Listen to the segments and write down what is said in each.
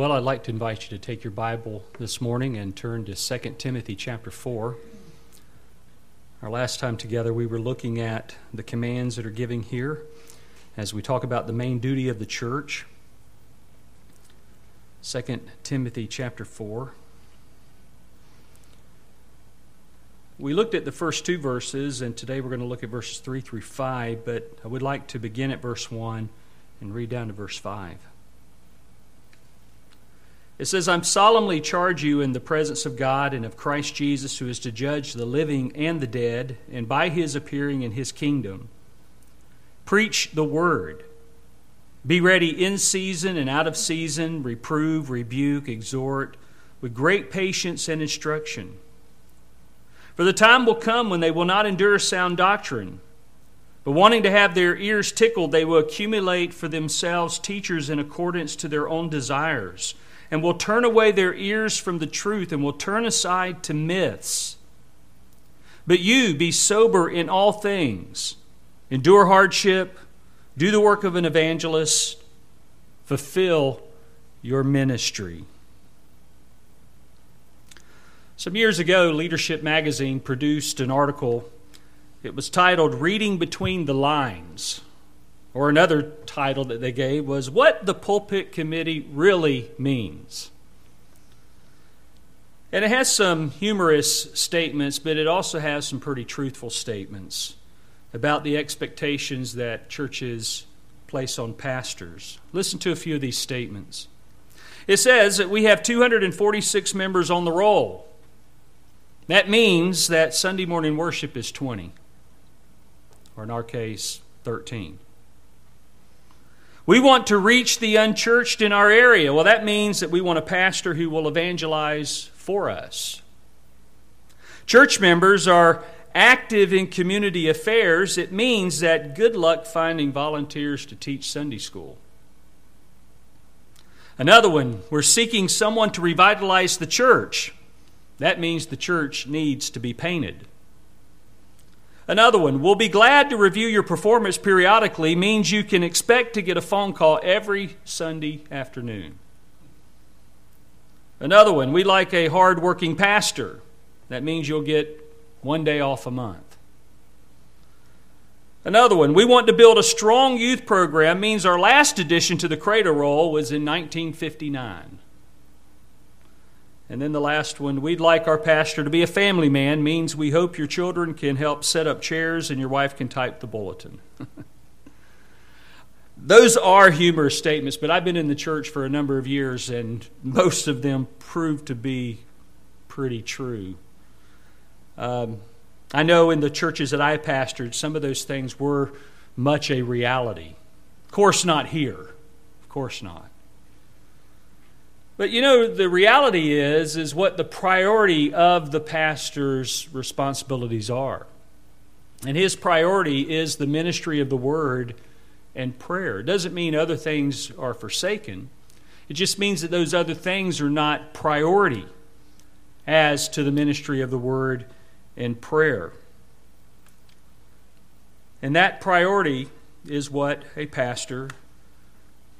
Well, I'd like to invite you to take your Bible this morning and turn to 2 Timothy chapter 4. Our last time together, we were looking at the commands that are given here as we talk about the main duty of the church. 2 Timothy chapter 4. We looked at the first two verses, and today we're going to look at verses 3 through 5, but I would like to begin at verse 1 and read down to verse 5. It says, I'm solemnly charge you in the presence of God and of Christ Jesus, who is to judge the living and the dead, and by his appearing in his kingdom. Preach the word. Be ready in season and out of season, reprove, rebuke, exhort, with great patience and instruction. For the time will come when they will not endure sound doctrine, but wanting to have their ears tickled, they will accumulate for themselves teachers in accordance to their own desires, and will turn away their ears from the truth, and will turn aside to myths. But you be sober in all things, endure hardship, do the work of an evangelist, fulfill your ministry. Some years ago, Leadership Magazine produced an article. It was titled Reading Between the Lines. Or another title that they gave was What the Pulpit Committee Really Means. And it has some humorous statements, but it also has some pretty truthful statements about the expectations that churches place on pastors. Listen to a few of these statements. It says that we have 246 members on the roll. That means that Sunday morning worship is 20, or in our case, 13. We want to reach the unchurched in our area. Well, that means that we want a pastor who will evangelize for us. Church members are active in community affairs. It means that good luck finding volunteers to teach Sunday school. Another one, we're seeking someone to revitalize the church. That means the church needs to be painted. Another one, we'll be glad to review your performance periodically, means you can expect to get a phone call every Sunday afternoon. Another one, we like a hard working pastor. That means you'll get one day off a month. Another one, we want to build a strong youth program, means our last addition to the cradle roll was in 1959. And then the last one, we'd like our pastor to be a family man, means we hope your children can help set up chairs and your wife can type the bulletin. Those are humorous statements, but I've been in the church for a number of years, and most of them prove to be pretty true. Um, I know in the churches that I pastored, some of those things were much a reality. Of course, not here. Of course not. But you know, the reality is, is what the priority of the pastor's responsibilities are. And his priority is the ministry of the word and prayer. It doesn't mean other things are forsaken. It just means that those other things are not priority as to the ministry of the word and prayer. And that priority is what a pastor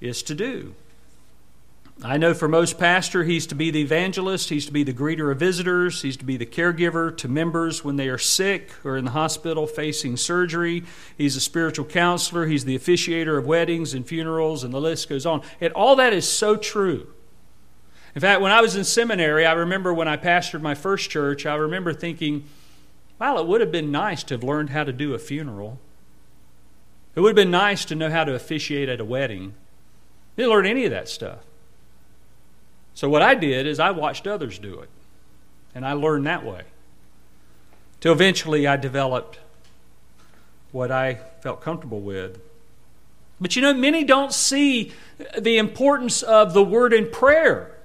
is to do. I know for most pastor, he's to be the evangelist, he's to be the greeter of visitors, he's to be the caregiver to members when they are sick or in the hospital facing surgery. He's a spiritual counselor, he's the officiator of weddings and funerals, and the list goes on. And all that is so true. In fact, when I was in seminary, I remember when I pastored my first church, I remember thinking, well, it would have been nice to have learned how to do a funeral. It would have been nice to know how to officiate at a wedding. Didn't learn any of that stuff. So, what I did is I watched others do it, and I learned that way. Till eventually I developed what I felt comfortable with. But you know, many don't see the importance of the word and prayer.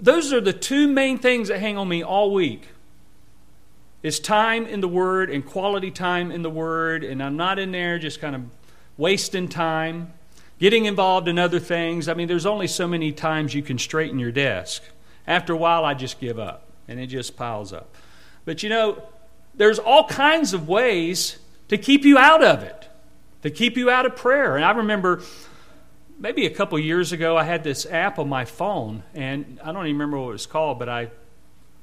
Those are the two main things that hang on me all week. It's time in the Word and quality time in the Word, and I'm not in there just kind of wasting time getting involved in other things. I mean, there's only so many times you can straighten your desk. After a while, I just give up, and it just piles up. But you know, there's all kinds of ways to keep you out of it, to keep you out of prayer. And I remember maybe a couple years ago, I had this app on my phone, and I don't even remember what it was called, but I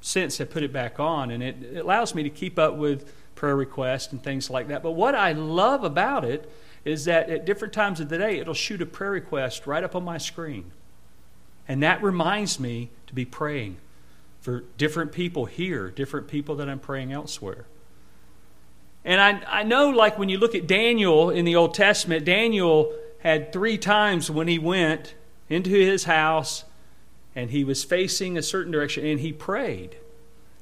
since have put it back on, and it, it allows me to keep up with prayer requests and things like that. But what I love about it is that at different times of the day, it'll shoot a prayer request right up on my screen. And that reminds me to be praying for different people here, different people that I'm praying elsewhere. And I, I know, like when you look at Daniel in the Old Testament, Daniel had three times when he went into his house and he was facing a certain direction and he prayed.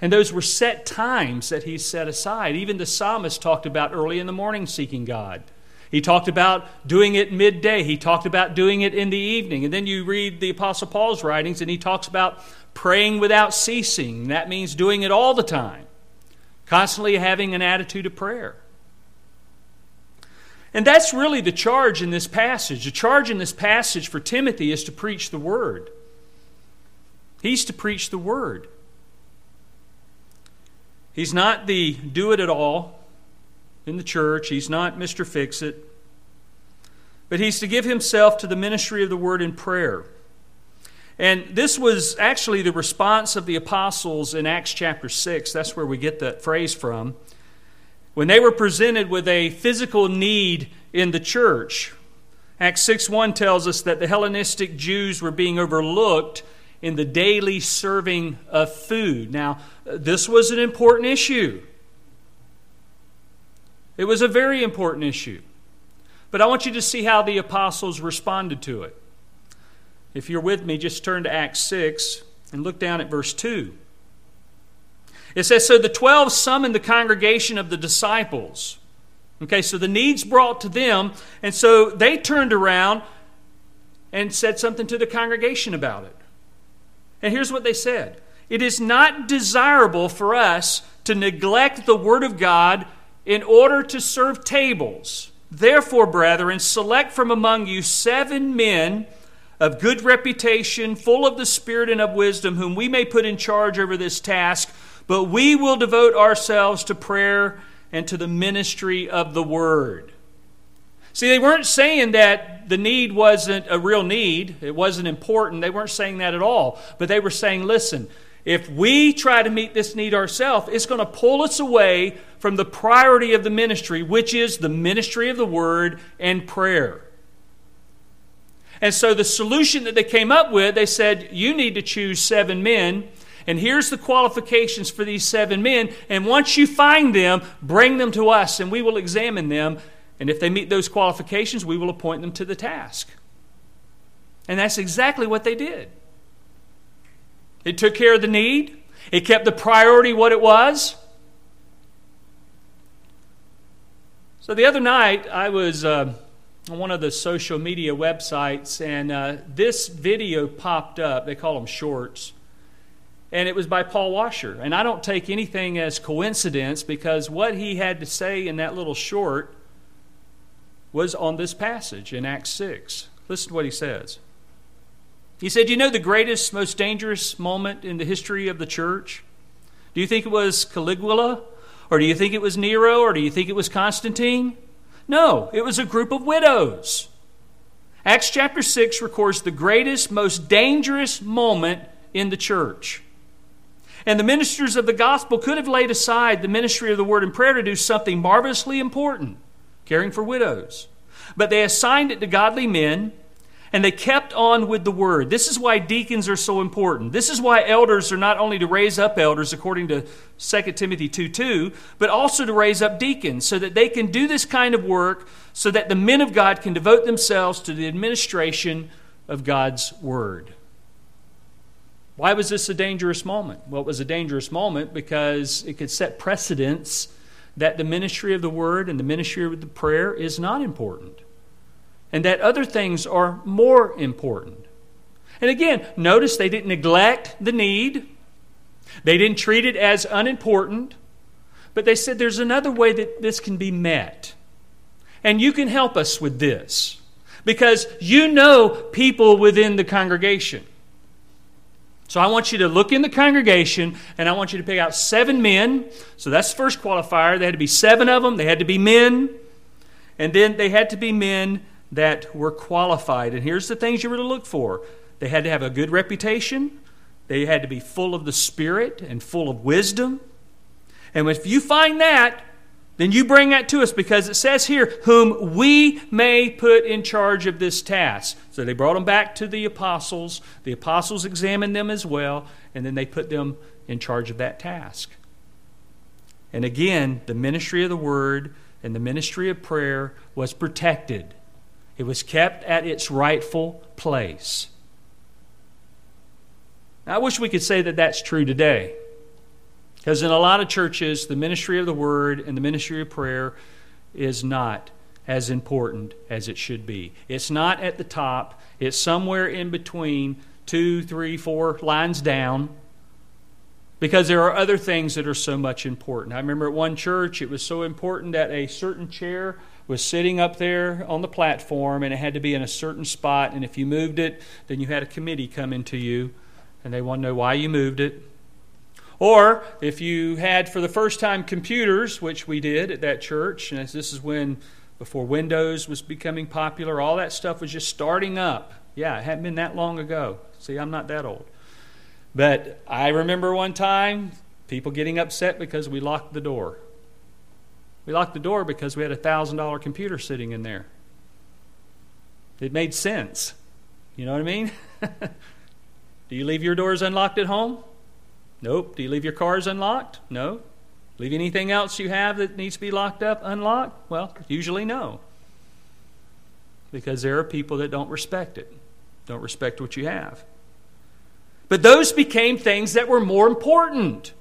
And those were set times that he set aside. Even the psalmist talked about early in the morning seeking God. He talked about doing it midday. He talked about doing it in the evening. And then you read the Apostle Paul's writings, and he talks about praying without ceasing. That means doing it all the time constantly having an attitude of prayer. And that's really the charge in this passage. The charge in this passage for Timothy is to preach the Word. He's to preach the Word. He's not the do it at all in the church, he's not Mr. Fix It, but he's to give himself to the ministry of the Word in prayer. And this was actually the response of the apostles in Acts chapter 6. That's where we get that phrase from. When they were presented with a physical need in the church, Acts 6 1 tells us that the Hellenistic Jews were being overlooked in the daily serving of food. Now, this was an important issue. It was a very important issue. But I want you to see how the apostles responded to it. If you're with me, just turn to Acts 6 and look down at verse 2. It says, So the twelve summoned the congregation of the disciples. Okay, so the needs brought to them, and so they turned around and said something to the congregation about it. And here's what they said It is not desirable for us to neglect the Word of God in order to serve tables. Therefore, brethren, select from among you seven men of good reputation, full of the Spirit and of wisdom, whom we may put in charge over this task, but we will devote ourselves to prayer and to the ministry of the Word. See, they weren't saying that the need wasn't a real need, it wasn't important. They weren't saying that at all. But they were saying, listen, if we try to meet this need ourselves, it's going to pull us away from the priority of the ministry, which is the ministry of the Word and prayer. And so the solution that they came up with, they said, you need to choose seven men. And here's the qualifications for these seven men. And once you find them, bring them to us and we will examine them. And if they meet those qualifications, we will appoint them to the task. And that's exactly what they did. It took care of the need, it kept the priority what it was. So the other night, I was. Uh, on one of the social media websites, and uh, this video popped up. They call them shorts. And it was by Paul Washer. And I don't take anything as coincidence because what he had to say in that little short was on this passage in Acts 6. Listen to what he says. He said, You know the greatest, most dangerous moment in the history of the church? Do you think it was Caligula? Or do you think it was Nero? Or do you think it was Constantine? No, it was a group of widows. Acts chapter 6 records the greatest, most dangerous moment in the church. And the ministers of the gospel could have laid aside the ministry of the word and prayer to do something marvelously important, caring for widows. But they assigned it to godly men and they kept on with the word. This is why deacons are so important. This is why elders are not only to raise up elders, according to 2 Timothy 2 2, but also to raise up deacons so that they can do this kind of work so that the men of God can devote themselves to the administration of God's word. Why was this a dangerous moment? Well, it was a dangerous moment because it could set precedents that the ministry of the word and the ministry of the prayer is not important and that other things are more important. And again, notice they didn't neglect the need, they didn't treat it as unimportant, but they said there's another way that this can be met. And you can help us with this because you know people within the congregation. So I want you to look in the congregation and I want you to pick out seven men. So that's the first qualifier. There had to be seven of them, they had to be men. And then they had to be men that were qualified. And here's the things you were to look for they had to have a good reputation, they had to be full of the Spirit and full of wisdom. And if you find that, then you bring that to us because it says here, whom we may put in charge of this task. So they brought them back to the apostles. The apostles examined them as well, and then they put them in charge of that task. And again, the ministry of the word and the ministry of prayer was protected, it was kept at its rightful place. Now, I wish we could say that that's true today. Because in a lot of churches, the ministry of the word and the ministry of prayer is not as important as it should be. It's not at the top, it's somewhere in between two, three, four lines down because there are other things that are so much important. I remember at one church, it was so important that a certain chair was sitting up there on the platform and it had to be in a certain spot. And if you moved it, then you had a committee come into you and they want to know why you moved it. Or if you had for the first time computers, which we did at that church, and this is when before Windows was becoming popular, all that stuff was just starting up. Yeah, it hadn't been that long ago. See, I'm not that old. But I remember one time people getting upset because we locked the door. We locked the door because we had a $1,000 computer sitting in there. It made sense. You know what I mean? Do you leave your doors unlocked at home? Nope. Do you leave your cars unlocked? No. Leave anything else you have that needs to be locked up unlocked? Well, usually no. Because there are people that don't respect it, don't respect what you have. But those became things that were more important.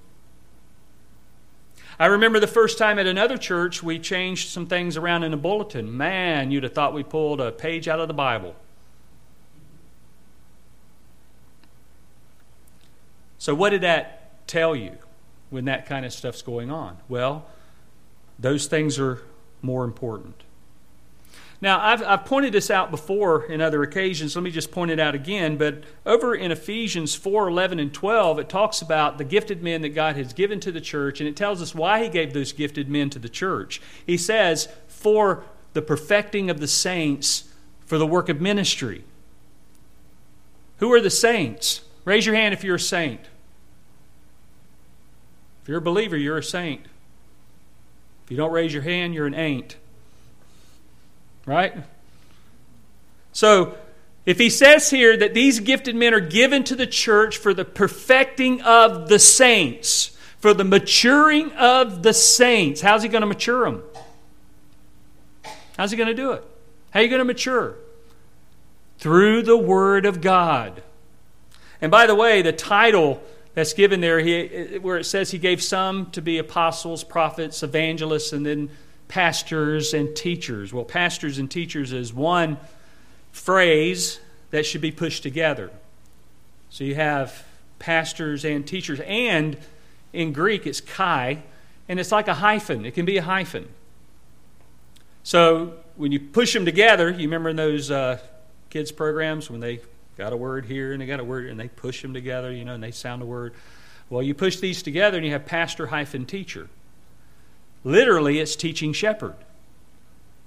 I remember the first time at another church we changed some things around in a bulletin. Man, you'd have thought we pulled a page out of the Bible. So, what did that tell you when that kind of stuff's going on? Well, those things are more important. Now, I've, I've, pointed this out before in other occasions. Let me just point it out again. But over in Ephesians 4 11 and 12, it talks about the gifted men that God has given to the church, and it tells us why He gave those gifted men to the church. He says, for the perfecting of the saints, for the work of ministry. Who are the saints? Raise your hand if you're a saint. If you're a believer, you're a saint. If you don't raise your hand, you're an ain't. Right? So, if he says here that these gifted men are given to the church for the perfecting of the saints, for the maturing of the saints, how's he going to mature them? How's he going to do it? How are you going to mature? Through the Word of God. And by the way, the title that's given there, he, where it says he gave some to be apostles, prophets, evangelists, and then pastors and teachers. Well, pastors and teachers is one phrase that should be pushed together. So you have pastors and teachers, and in Greek it's kai, and it's like a hyphen. It can be a hyphen. So when you push them together, you remember in those uh, kids' programs when they got a word here and they got a word and they push them together, you know, and they sound a word. Well, you push these together and you have pastor hyphen teacher. Literally, it's teaching shepherd.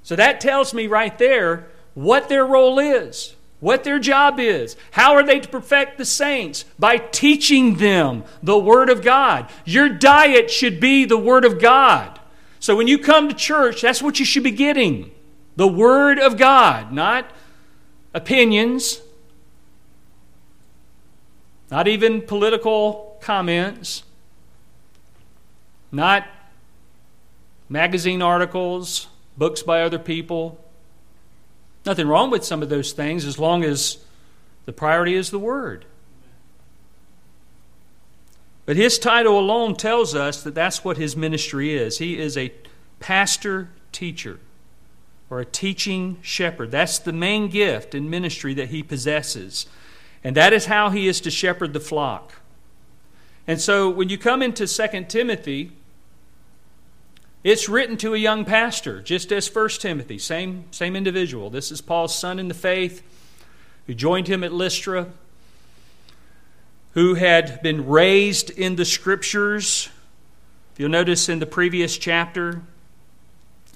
So that tells me right there what their role is, what their job is. How are they to perfect the saints? By teaching them the Word of God. Your diet should be the Word of God. So when you come to church, that's what you should be getting the Word of God, not opinions, not even political comments, not magazine articles, books by other people. Nothing wrong with some of those things as long as the priority is the Word. But his title alone tells us that that's what his ministry is. He is a pastor teacher or a teaching shepherd. That's the main gift in ministry that he possesses. And that is how he is to shepherd the flock. And so when you come into 2 Timothy, it's written to a young pastor, just as 1 Timothy, same, same individual. This is Paul's son in the faith who joined him at Lystra, who had been raised in the scriptures. If you'll notice in the previous chapter,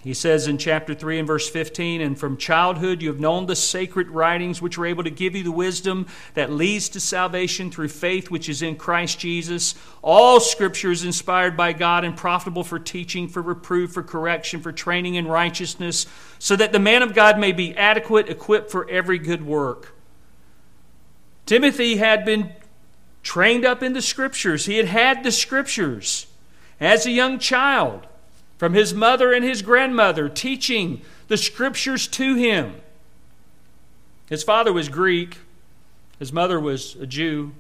He says in chapter 3 and verse 15, And from childhood you have known the sacred writings which were able to give you the wisdom that leads to salvation through faith which is in Christ Jesus. All scripture is inspired by God and profitable for teaching, for reproof, for correction, for training in righteousness, so that the man of God may be adequate, equipped for every good work. Timothy had been trained up in the scriptures, he had had the scriptures as a young child from his mother and his grandmother, teaching the scriptures to him. His father was Greek, his mother was a Jew.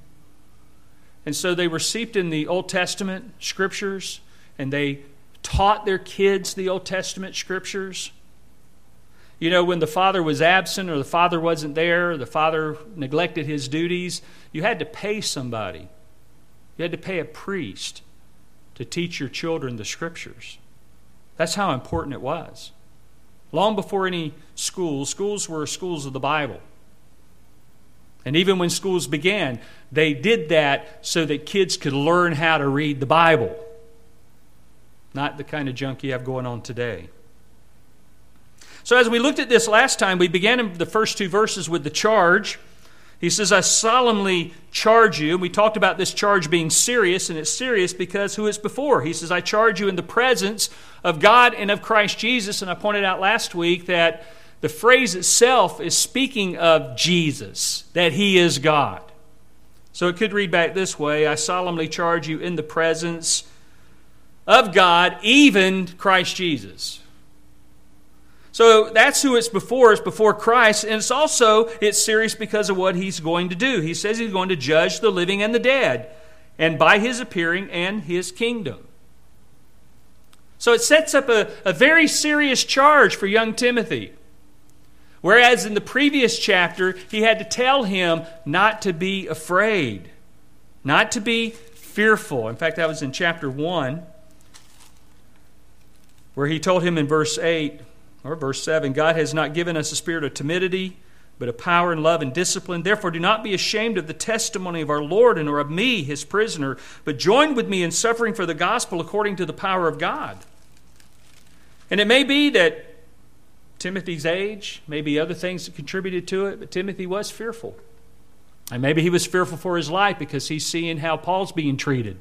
And so they were steeped in the Old Testament scriptures and they taught their kids the Old Testament scriptures. You know, when the father was absent or the father wasn't there, the father neglected his duties, you had to pay somebody. You had to pay a priest to teach your children the scriptures. That's how important it was. Long before any schools, schools were schools of the Bible. And even when schools began, they did that so that kids could learn how to read the Bible. Not the kind of junk you have going on today. So, as we looked at this last time, we began in the first two verses with the charge. He says, I solemnly charge you. And we talked about this charge being serious, and it's serious because who it's before. He says, I charge you in the presence of God and of Christ Jesus. And I pointed out last week that the phrase itself is speaking of Jesus, that he is God. So it could read back this way I solemnly charge you in the presence of God, even Christ Jesus. So that's who it's before, it's before Christ, and it's also it's serious because of what he's going to do. He says he's going to judge the living and the dead, and by his appearing and his kingdom. So it sets up a, a very serious charge for young Timothy. Whereas in the previous chapter, he had to tell him not to be afraid, not to be fearful. In fact, that was in chapter 1, where he told him in verse 8, or verse 7 God has not given us a spirit of timidity, but of power and love and discipline. Therefore, do not be ashamed of the testimony of our Lord and or of me, his prisoner, but join with me in suffering for the gospel according to the power of God. And it may be that Timothy's age, maybe other things that contributed to it, but Timothy was fearful. And maybe he was fearful for his life because he's seeing how Paul's being treated.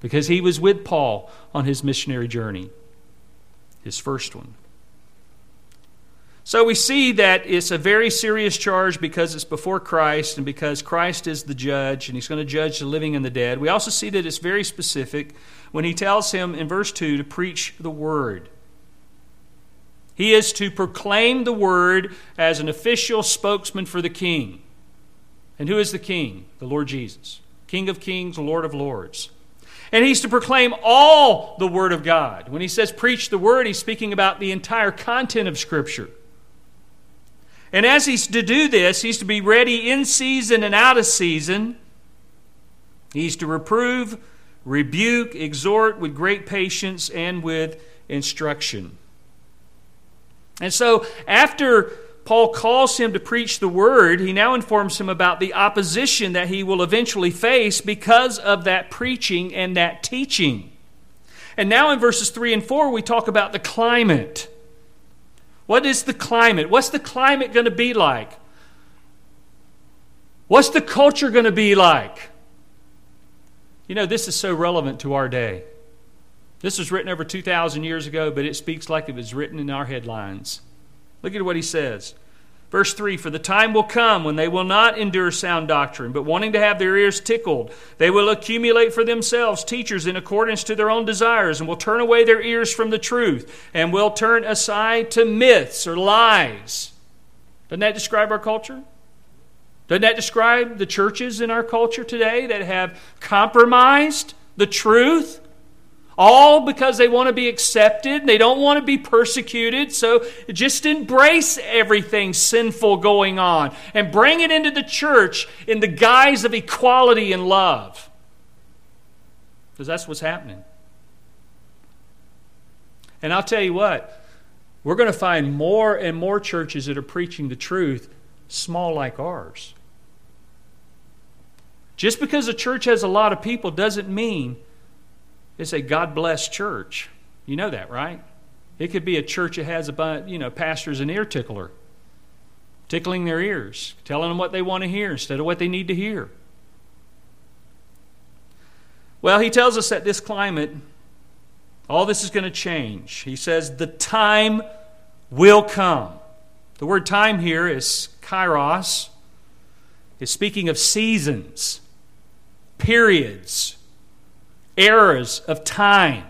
Because he was with Paul on his missionary journey, his first one. So we see that it's a very serious charge because it's before Christ and because Christ is the judge and he's going to judge the living and the dead. We also see that it's very specific when he tells him in verse 2 to preach the word. He is to proclaim the word as an official spokesman for the king. And who is the king? The Lord Jesus, King of kings, Lord of lords. And he's to proclaim all the Word of God. When he says preach the Word, he's speaking about the entire content of Scripture. And as he's to do this, he's to be ready in season and out of season. He's to reprove, rebuke, exhort with great patience and with instruction. And so, after Paul calls him to preach the word, he now informs him about the opposition that he will eventually face because of that preaching and that teaching. And now in verses 3 and 4, we talk about the climate. What is the climate? What's the climate going to be like? What's the culture going to be like? You know, this is so relevant to our day. This was written over 2,000 years ago, but it speaks like it was written in our headlines. Look at what he says. Verse 3 For the time will come when they will not endure sound doctrine, but wanting to have their ears tickled, they will accumulate for themselves teachers in accordance to their own desires, and will turn away their ears from the truth, and will turn aside to myths or lies. Doesn't that describe our culture? Doesn't that describe the churches in our culture today that have compromised the truth all because they want to be accepted. They don't want to be persecuted. So just embrace everything sinful going on and bring it into the church in the guise of equality and love. Because that's what's happening. And I'll tell you what, we're going to find more and more churches that are preaching the truth small like ours. Just because a church has a lot of people doesn't mean it's a God blessed church. You know that, right? It could be a church that has a bunch, you know, pastors an ear tickler, tickling their ears, telling them what they want to hear instead of what they need to hear. Well, he tells us that this climate, all this is going to change. He says, the time will come. The word time here is kairos, is speaking of seasons, periods, eras of time.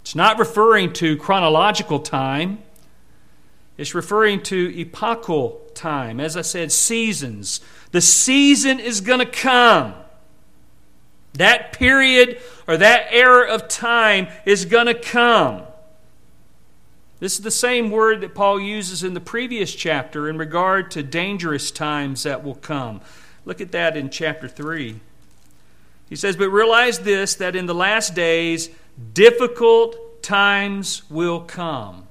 It's not referring to chronological time. It's referring to epochal time. As I said, seasons. The season is going to come. That period or that era of time is going to come. This is the same word that Paul uses in the previous chapter in regard to dangerous times that will come. Look at that in chapter 3. He says, But realize this, that in the last days, difficult times will come.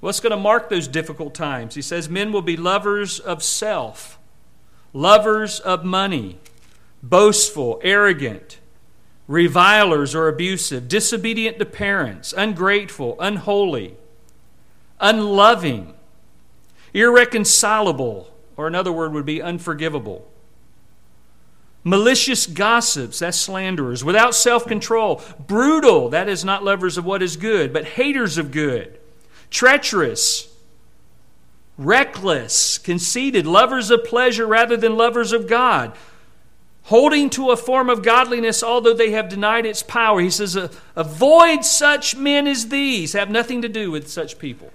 What's going to mark those difficult times? He says, Men will be lovers of self, lovers of money boastful, arrogant, revilers or abusive, disobedient to parents, ungrateful, unholy, unloving, irreconcilable, or another word would be unforgivable. Malicious gossips, that's slanderers, without self control. Brutal, that is not lovers of what is good, but haters of good. Treacherous, reckless, conceited, lovers of pleasure rather than lovers of God holding to a form of godliness, although they have denied its power. He says, Avoid such men as these. Have nothing to do with such people.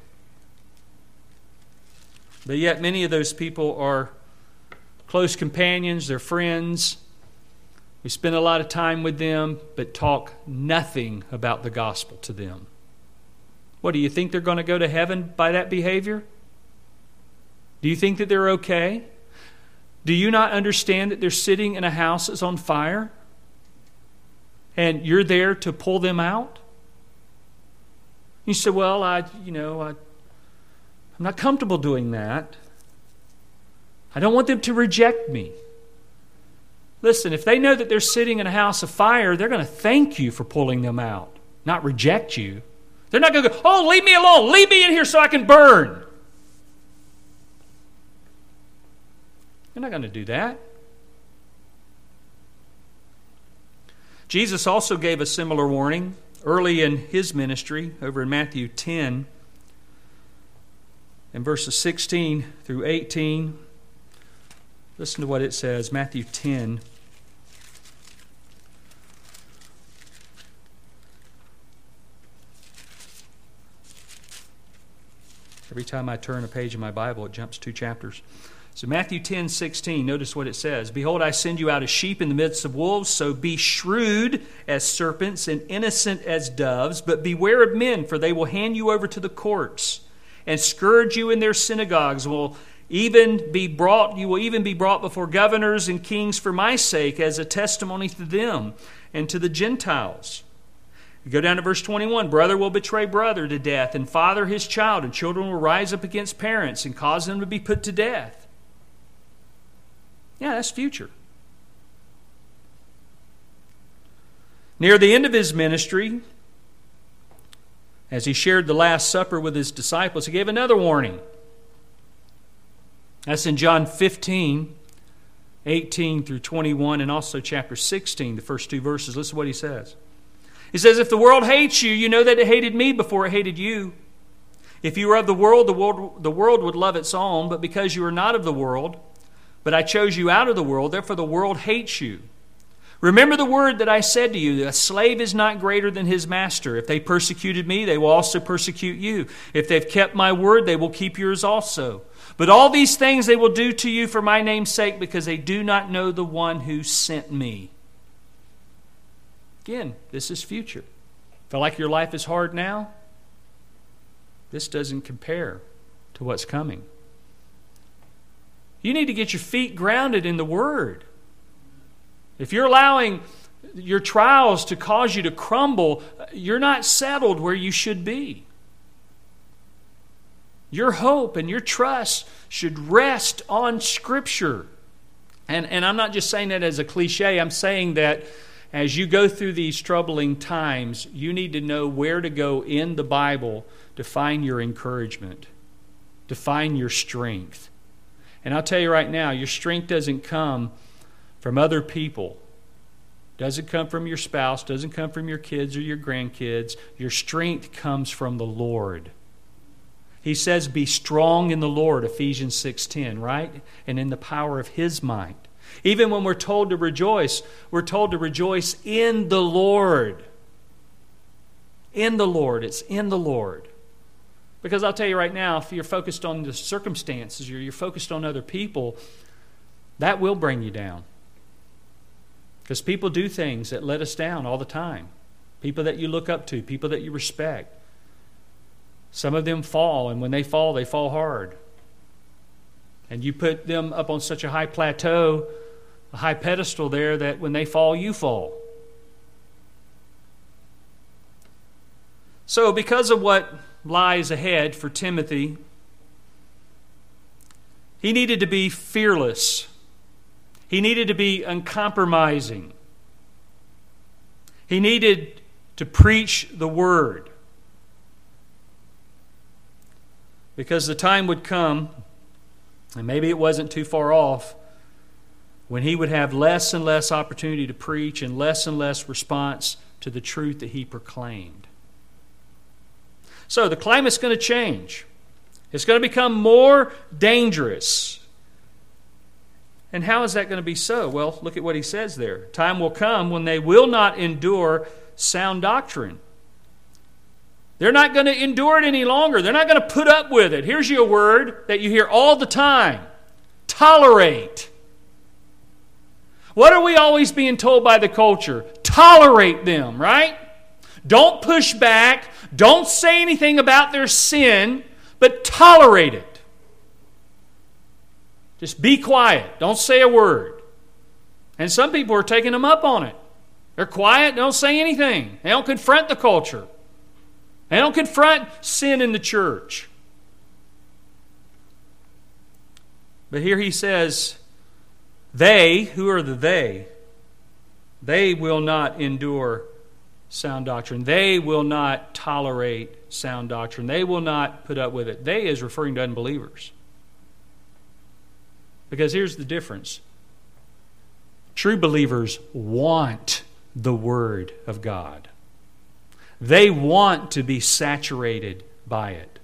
But yet, many of those people are close companions, they're friends. We spend a lot of time with them, but talk nothing about the gospel to them. What, do you think they're going to go to heaven by that behavior? Do you think that they're okay? Do you not understand that they're sitting in a house that's on fire? And you're there to pull them out? You say, Well, I, you know, I, I'm not comfortable doing that. I don't want them to reject me. Listen, if they know that they're sitting in a house of fire, they're going to thank you for pulling them out, not reject you. They're not going to go, Oh, leave me alone. Leave me in here so I can burn. You're not going to do that. Jesus also gave a similar warning early in his ministry over in Matthew 10 in verses 16 through 18. Listen to what it says Matthew 10. Every time I turn a page in my Bible, it jumps two chapters. So, Matthew 10 16, notice what it says Behold, I send you out as sheep in the midst of wolves, so be shrewd as serpents and innocent as doves, but beware of men, for they will hand you over to the courts and scourge you in their synagogues, will even be brought you will even be brought before governors and kings for my sake as a testimony to them and to the Gentiles. You go down to verse 21 Brother will betray brother to death, and father his child, and children will rise up against parents and cause them to be put to death. Yeah, that's future. Near the end of his ministry, as he shared the Last Supper with his disciples, he gave another warning. That's in John 15, 18 through 21, and also chapter 16, the first two verses. Listen to what he says. He says, If the world hates you, you know that it hated me before it hated you. If you were of the world, the world, the world would love its own, but because you are not of the world, but I chose you out of the world, therefore the world hates you. Remember the word that I said to you a slave is not greater than his master. If they persecuted me, they will also persecute you. If they've kept my word, they will keep yours also. But all these things they will do to you for my name's sake, because they do not know the one who sent me. Again, this is future. Feel like your life is hard now? This doesn't compare to what's coming. You need to get your feet grounded in the Word. If you're allowing your trials to cause you to crumble, you're not settled where you should be. Your hope and your trust should rest on Scripture. And, and I'm not just saying that as a cliche, I'm saying that as you go through these troubling times, you need to know where to go in the Bible to find your encouragement, to find your strength. And I'll tell you right now, your strength doesn't come from other people. Doesn't come from your spouse, doesn't come from your kids or your grandkids. Your strength comes from the Lord. He says be strong in the Lord, Ephesians 6:10, right? And in the power of his might. Even when we're told to rejoice, we're told to rejoice in the Lord. In the Lord. It's in the Lord. Because I'll tell you right now, if you're focused on the circumstances or you're focused on other people, that will bring you down. Because people do things that let us down all the time. People that you look up to, people that you respect. Some of them fall, and when they fall, they fall hard. And you put them up on such a high plateau, a high pedestal there, that when they fall, you fall. So, because of what lies ahead for Timothy, he needed to be fearless he needed to be uncompromising. He needed to preach the word. Because the time would come, and maybe it wasn't too far off, when he would have less and less opportunity to preach and less and less response to the truth that he proclaimed. So the climate's going to change. It's going to become more dangerous. And how is that going to be so? Well, look at what he says there. Time will come when they will not endure sound doctrine. They're not going to endure it any longer. They're not going to put up with it. Here's your word that you hear all the time tolerate. What are we always being told by the culture? Tolerate them, right? Don't push back. Don't say anything about their sin, but tolerate it. Just be quiet. Don't say a word. And some people are taking them up on it. They're quiet, don't say anything. They don't confront the culture. They don't confront sin in the church. But here he says, they, who are the they? They will not endure sound doctrine. They will not tolerate sound doctrine. They will not put up with it. They is referring to unbelievers. Because here's the difference true believers want the Word of God, they want to be saturated by it.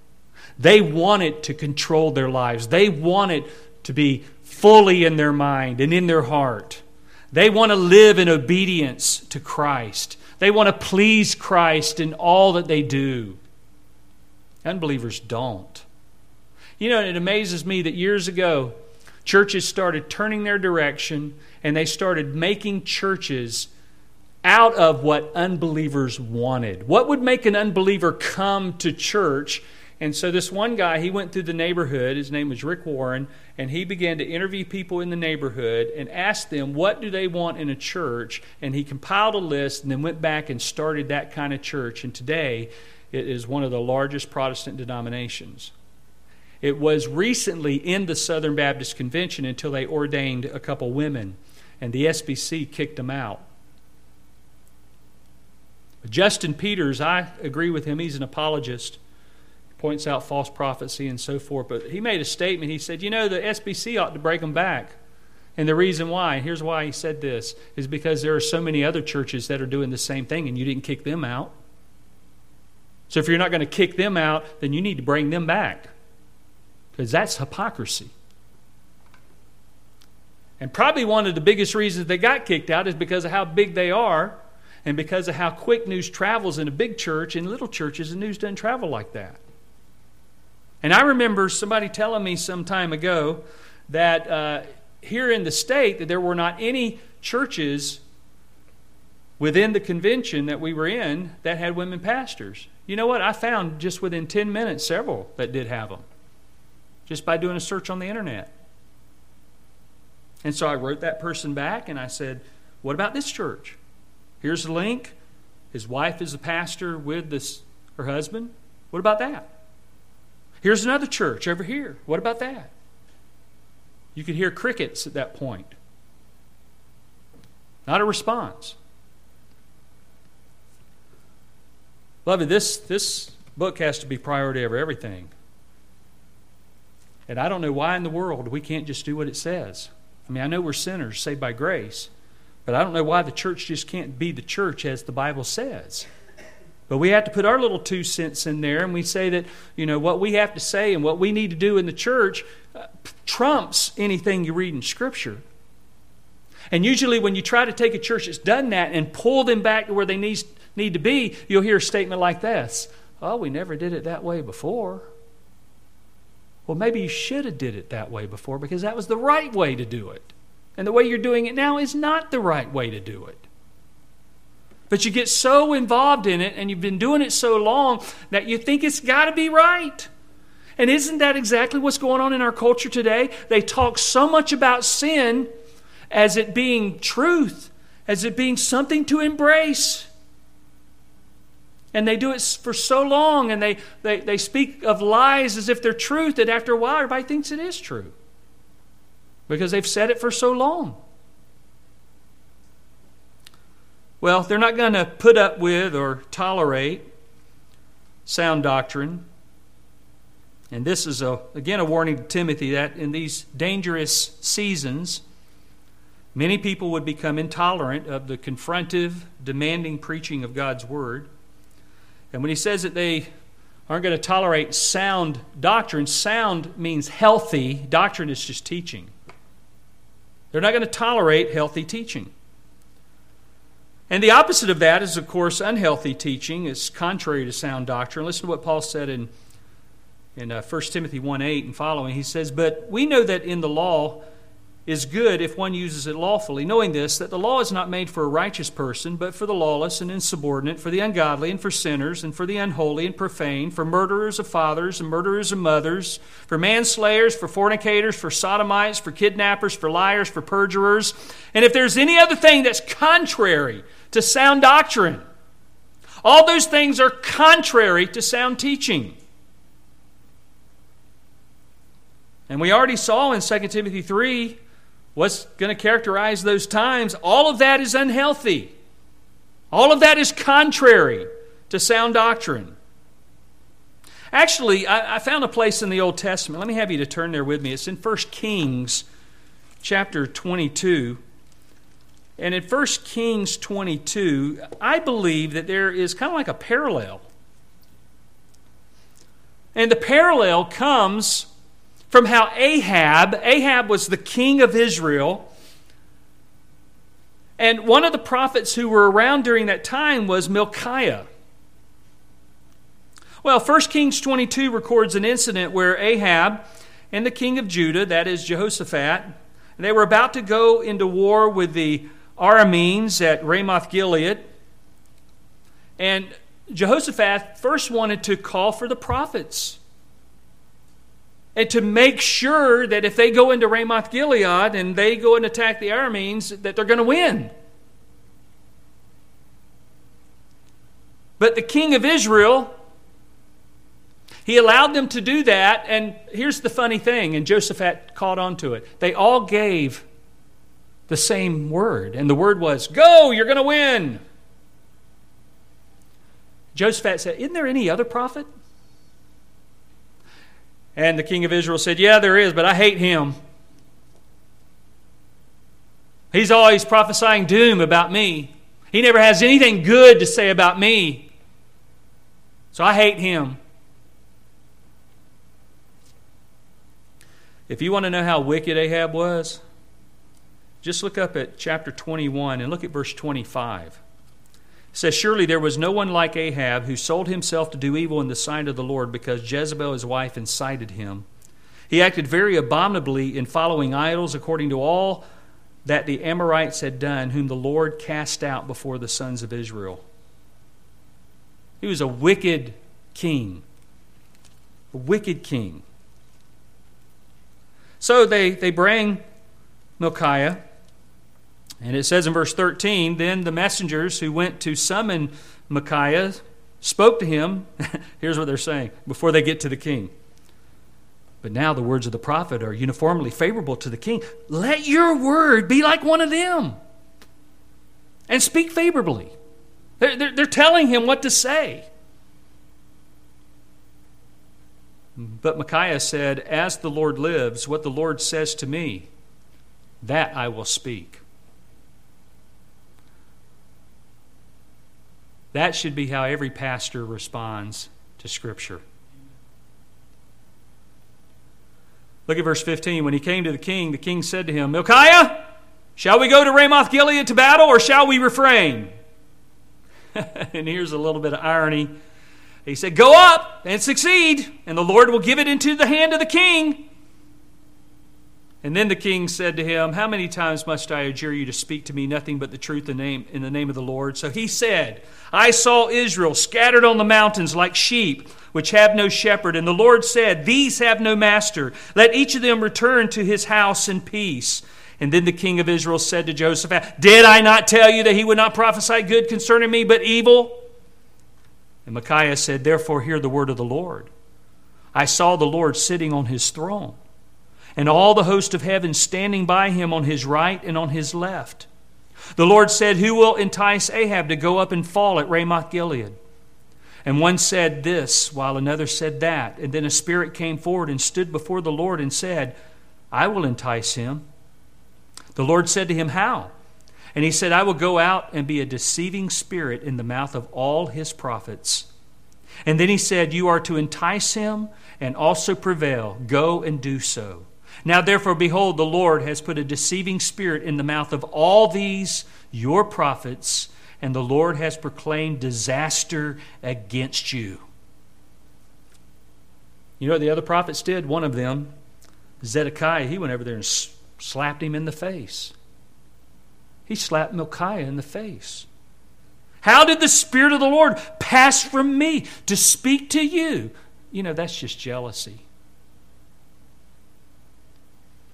They want it to control their lives. They want it to be fully in their mind and in their heart. They want to live in obedience to Christ. They want to please Christ in all that they do. Unbelievers don't. You know, it amazes me that years ago, Churches started turning their direction and they started making churches out of what unbelievers wanted. What would make an unbeliever come to church? And so, this one guy, he went through the neighborhood. His name was Rick Warren, and he began to interview people in the neighborhood and ask them what do they want in a church. And he compiled a list and then went back and started that kind of church. And today, it is one of the largest Protestant denominations. It was recently in the Southern Baptist Convention until they ordained a couple women, and the SBC kicked them out. Justin Peters, I agree with him. He's an apologist. He points out false prophecy and so forth. But he made a statement. He said, You know, the SBC ought to break them back. And the reason why, here's why he said this, is because there are so many other churches that are doing the same thing and you didn't kick them out. So if you're not going to kick them out, then you need to bring them back because that's hypocrisy. And probably one of the biggest reasons they got kicked out is because of how big they are and because of how quick news travels in a big church. In little churches, the news doesn't travel like that. And I remember somebody telling me some time ago that uh, here in the state that there were not any churches within the convention that we were in that had women pastors. You know what? I found just within 10 minutes several that did have them just by doing a search on the internet. And so I wrote that person back and I said, What about this church? Here's the link. His wife is a pastor with this, her husband. What about that? Here's another church over here. What about that? You could hear crickets at that point. Not a response. Beloved, this, this book has to be priority over everything. And I don't know why in the world we can't just do what it says. I mean, I know we're sinners saved by grace, but I don't know why the church just can't be the church as the Bible says. But we have to put our little two cents in there, and we say that, you know, what we have to say and what we need to do in the church uh, trumps anything you read in Scripture. And usually, when you try to take a church that's done that and pull them back to where they need, need to be, you'll hear a statement like this Oh, we never did it that way before. Well, maybe you should have did it that way before because that was the right way to do it. And the way you're doing it now is not the right way to do it. But you get so involved in it and you've been doing it so long that you think it's got to be right. And isn't that exactly what's going on in our culture today? They talk so much about sin as it being truth, as it being something to embrace. And they do it for so long, and they, they, they speak of lies as if they're truth, that after a while, everybody thinks it is true. Because they've said it for so long. Well, they're not going to put up with or tolerate sound doctrine. And this is, a, again, a warning to Timothy that in these dangerous seasons, many people would become intolerant of the confrontive, demanding preaching of God's Word. And when he says that they aren't going to tolerate sound doctrine, sound means healthy, doctrine is just teaching. They're not going to tolerate healthy teaching. And the opposite of that is, of course, unhealthy teaching. It's contrary to sound doctrine. Listen to what Paul said in, in uh, 1 Timothy 1 8 and following. He says, But we know that in the law is good if one uses it lawfully, knowing this, that the law is not made for a righteous person, but for the lawless and insubordinate, for the ungodly and for sinners, and for the unholy and profane, for murderers of fathers and murderers of mothers, for manslayers, for fornicators, for sodomites, for kidnappers, for liars, for perjurers. And if there's any other thing that's contrary to sound doctrine, all those things are contrary to sound teaching. And we already saw in 2 Timothy 3 what's going to characterize those times, all of that is unhealthy. All of that is contrary to sound doctrine. Actually, I, I, found a place in the Old Testament. Let me have you to turn there with me. It's in 1 Kings chapter 22. And in 1 Kings 22, I believe that there is kind of like a parallel. And the parallel comes from how Ahab, Ahab was the king of Israel, and one of the prophets who were around during that time was Micaiah. Well, 1 Kings 22 records an incident where Ahab and the king of Judah, that is Jehoshaphat, they were about to go into war with the Arameans at Ramoth Gilead. And Jehoshaphat first wanted to call for the prophets and to make sure that if they go into Ramoth Gilead and they go and attack the Arameans, that they're going to win. But the king of Israel, he allowed them to do that, and here's the funny thing, and Jehoshaphat caught on to it. They all gave the same word, and the word was, Go, you're going to win. Jehoshaphat said, Isn't there any other prophet? And the king of Israel said, Yeah, there is, but I hate him. He's always prophesying doom about me. He never has anything good to say about me. So I hate him. If you want to know how wicked Ahab was, just look up at chapter 21 and look at verse 25 says, Surely there was no one like Ahab who sold himself to do evil in the sight of the Lord because Jezebel his wife incited him. He acted very abominably in following idols according to all that the Amorites had done, whom the Lord cast out before the sons of Israel. He was a wicked king. A wicked king. So they, they bring Micaiah and it says in verse 13 Then the messengers who went to summon Micaiah spoke to him. Here's what they're saying before they get to the king. But now the words of the prophet are uniformly favorable to the king. Let your word be like one of them and speak favorably. They're, they're, they're telling him what to say. But Micaiah said, As the Lord lives, what the Lord says to me, that I will speak. That should be how every pastor responds to Scripture. Look at verse 15. When he came to the king, the king said to him, Micaiah, shall we go to Ramoth Gilead to battle, or shall we refrain? and here's a little bit of irony. He said, Go up and succeed, and the Lord will give it into the hand of the king. And then the king said to him, How many times must I adjure you to speak to me nothing but the truth in the name, in the name of the Lord? So he said, I saw Israel scattered on the mountains like sheep, which have no shepherd. And the Lord said, These have no master. Let each of them return to his house in peace. And then the king of Israel said to Joseph, Did I not tell you that he would not prophesy good concerning me, but evil? And Micaiah said, Therefore, hear the word of the Lord. I saw the Lord sitting on his throne and all the host of heaven standing by him on his right and on his left. The Lord said, Who will entice Ahab to go up and fall at Ramoth Gilead? And one said this, while another said that. And then a spirit came forward and stood before the Lord and said, I will entice him. The Lord said to him, How? And he said, I will go out and be a deceiving spirit in the mouth of all his prophets. And then he said, You are to entice him and also prevail. Go and do so. Now, therefore, behold, the Lord has put a deceiving spirit in the mouth of all these your prophets, and the Lord has proclaimed disaster against you. You know what the other prophets did? One of them, Zedekiah, he went over there and slapped him in the face. He slapped Micaiah in the face. How did the Spirit of the Lord pass from me to speak to you? You know, that's just jealousy.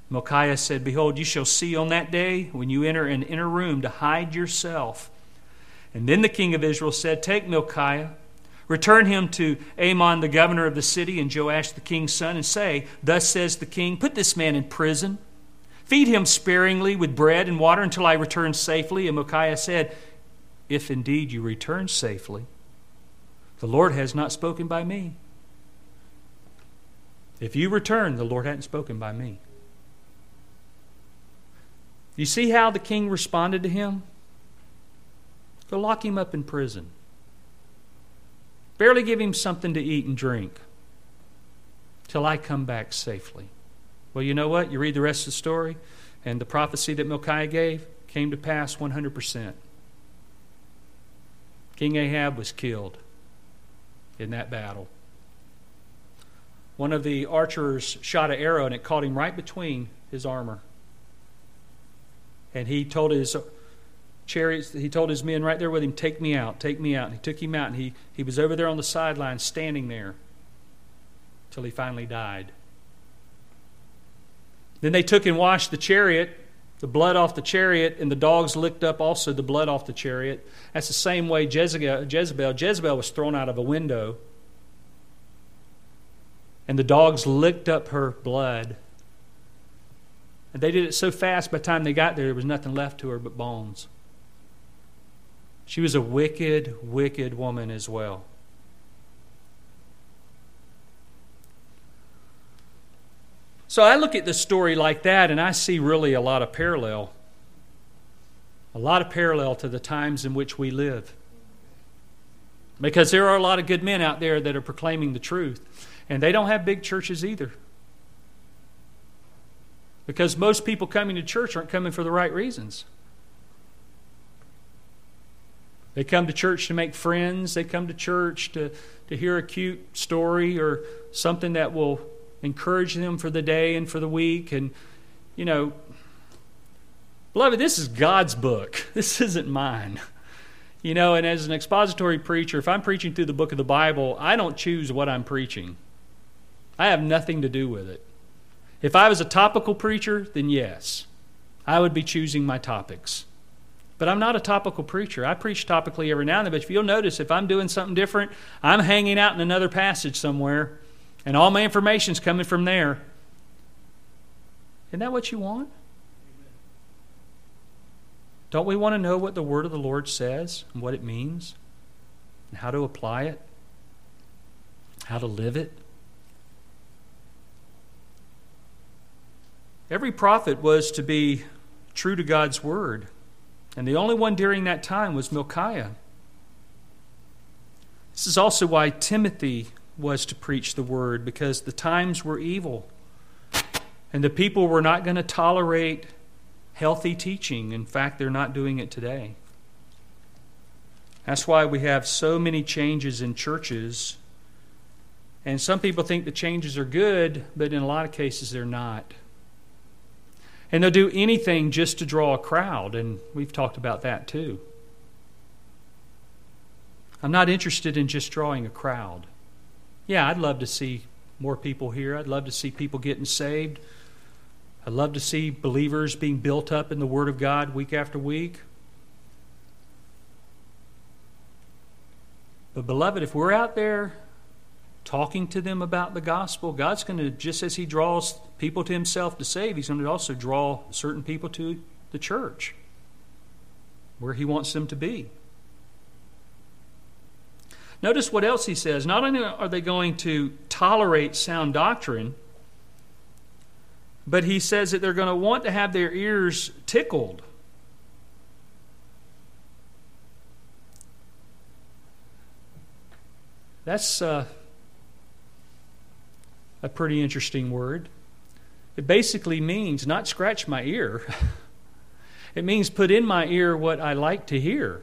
Micaiah said, Behold, you shall see on that day when you enter an inner room to hide yourself. And then the king of Israel said, Take Micaiah, return him to Amon, the governor of the city, and Joash, the king's son, and say, Thus says the king, Put this man in prison. Feed him sparingly with bread and water until I return safely. And Micaiah said, If indeed you return safely, the Lord has not spoken by me. If you return, the Lord hadn't spoken by me. You see how the king responded to him? Go lock him up in prison. Barely give him something to eat and drink till I come back safely. Well, you know what? You read the rest of the story, and the prophecy that Micaiah gave came to pass 100%. King Ahab was killed in that battle. One of the archers shot an arrow, and it caught him right between his armor. And he told his chariots, he told his men right there with him, Take me out, take me out. And he took him out, and he, he was over there on the sideline standing there till he finally died. Then they took and washed the chariot, the blood off the chariot, and the dogs licked up also the blood off the chariot. That's the same way Jezebel, Jezebel, Jezebel was thrown out of a window, and the dogs licked up her blood. And they did it so fast, by the time they got there, there was nothing left to her but bones. She was a wicked, wicked woman as well. So I look at the story like that and I see really a lot of parallel. A lot of parallel to the times in which we live. Because there are a lot of good men out there that are proclaiming the truth. And they don't have big churches either. Because most people coming to church aren't coming for the right reasons. They come to church to make friends. They come to church to, to hear a cute story or something that will encourage them for the day and for the week. And, you know, beloved, this is God's book. This isn't mine. You know, and as an expository preacher, if I'm preaching through the book of the Bible, I don't choose what I'm preaching, I have nothing to do with it. If I was a topical preacher, then yes, I would be choosing my topics. But I'm not a topical preacher. I preach topically every now and then, but if you'll notice, if I'm doing something different, I'm hanging out in another passage somewhere, and all my information's coming from there. Isn't that what you want? Don't we want to know what the word of the Lord says and what it means and how to apply it, how to live it? Every prophet was to be true to God's word. And the only one during that time was Micaiah. This is also why Timothy was to preach the word, because the times were evil. And the people were not going to tolerate healthy teaching. In fact, they're not doing it today. That's why we have so many changes in churches. And some people think the changes are good, but in a lot of cases they're not. And they'll do anything just to draw a crowd, and we've talked about that too. I'm not interested in just drawing a crowd. Yeah, I'd love to see more people here. I'd love to see people getting saved. I'd love to see believers being built up in the Word of God week after week. But, beloved, if we're out there talking to them about the gospel, God's going to, just as He draws people to Himself to save, He's going to also draw certain people to the church where He wants them to be. Notice what else He says. Not only are they going to tolerate sound doctrine, but He says that they're going to want to have their ears tickled. That's. Uh, a pretty interesting word. It basically means not scratch my ear. it means put in my ear what I like to hear.